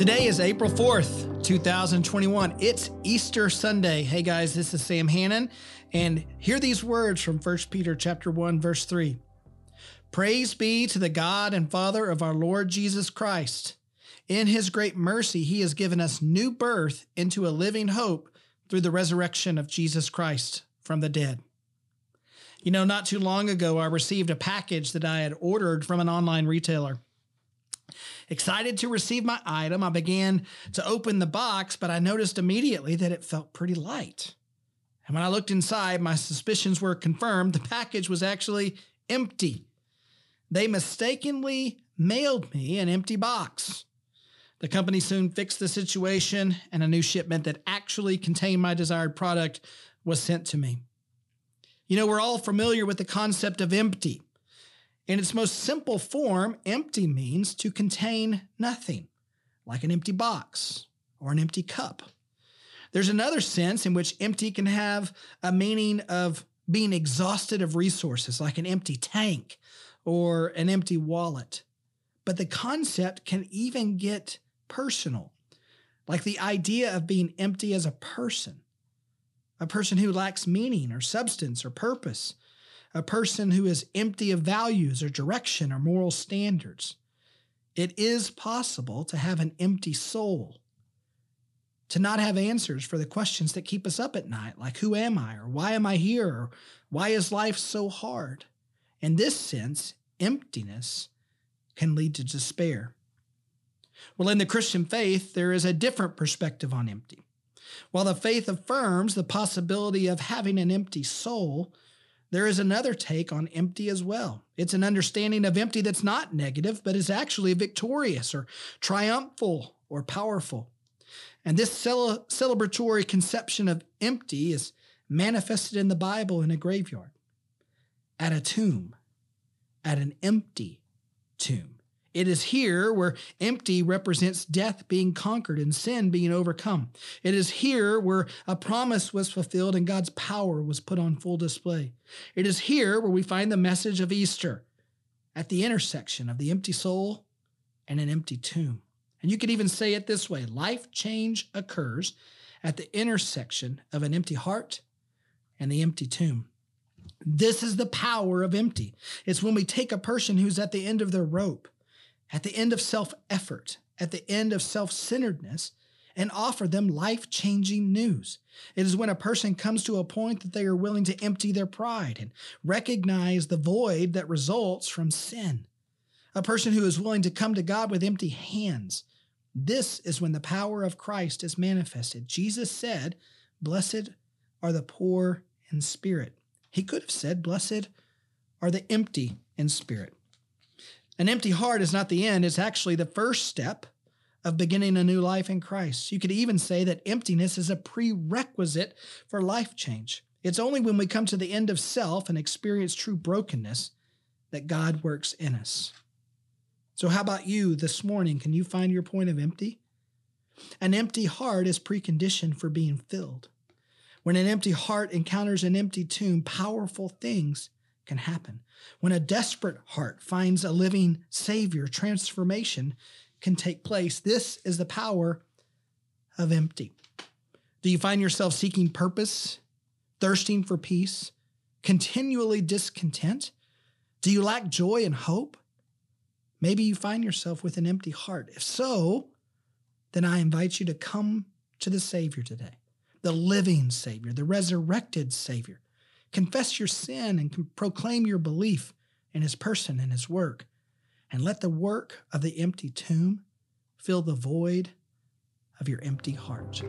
Today is April 4th, 2021. It's Easter Sunday. Hey guys, this is Sam Hannon and hear these words from 1 Peter chapter 1 verse 3. Praise be to the God and Father of our Lord Jesus Christ. In his great mercy, he has given us new birth into a living hope through the resurrection of Jesus Christ from the dead. You know, not too long ago, I received a package that I had ordered from an online retailer. Excited to receive my item, I began to open the box, but I noticed immediately that it felt pretty light. And when I looked inside, my suspicions were confirmed. The package was actually empty. They mistakenly mailed me an empty box. The company soon fixed the situation, and a new shipment that actually contained my desired product was sent to me. You know, we're all familiar with the concept of empty. In its most simple form, empty means to contain nothing, like an empty box or an empty cup. There's another sense in which empty can have a meaning of being exhausted of resources, like an empty tank or an empty wallet. But the concept can even get personal, like the idea of being empty as a person, a person who lacks meaning or substance or purpose, a person who is empty of values or direction or moral standards. It is possible to have an empty soul, to not have answers for the questions that keep us up at night, like who am I, or why am I here, or why is life so hard? In this sense, emptiness can lead to despair. Well, in the Christian faith, there is a different perspective on empty. While the faith affirms the possibility of having an empty soul, there is another take on empty as well. It's an understanding of empty that's not negative, but is actually victorious or triumphal or powerful. And this cel- celebratory conception of empty is manifested in the Bible in a graveyard, at a tomb, at an empty tomb. It is here where empty represents death being conquered and sin being overcome. It is here where a promise was fulfilled and God's power was put on full display. It is here where we find the message of Easter at the intersection of the empty soul and an empty tomb. And you could even say it this way life change occurs at the intersection of an empty heart and the empty tomb. This is the power of empty. It's when we take a person who's at the end of their rope at the end of self effort, at the end of self centeredness, and offer them life changing news. It is when a person comes to a point that they are willing to empty their pride and recognize the void that results from sin. A person who is willing to come to God with empty hands. This is when the power of Christ is manifested. Jesus said, Blessed are the poor in spirit. He could have said, Blessed are the empty in spirit. An empty heart is not the end, it's actually the first step of beginning a new life in Christ. You could even say that emptiness is a prerequisite for life change. It's only when we come to the end of self and experience true brokenness that God works in us. So, how about you this morning? Can you find your point of empty? An empty heart is preconditioned for being filled. When an empty heart encounters an empty tomb, powerful things can happen. When a desperate heart finds a living Savior, transformation can take place. This is the power of empty. Do you find yourself seeking purpose, thirsting for peace, continually discontent? Do you lack joy and hope? Maybe you find yourself with an empty heart. If so, then I invite you to come to the Savior today, the living Savior, the resurrected Savior Confess your sin and proclaim your belief in his person and his work. And let the work of the empty tomb fill the void of your empty heart.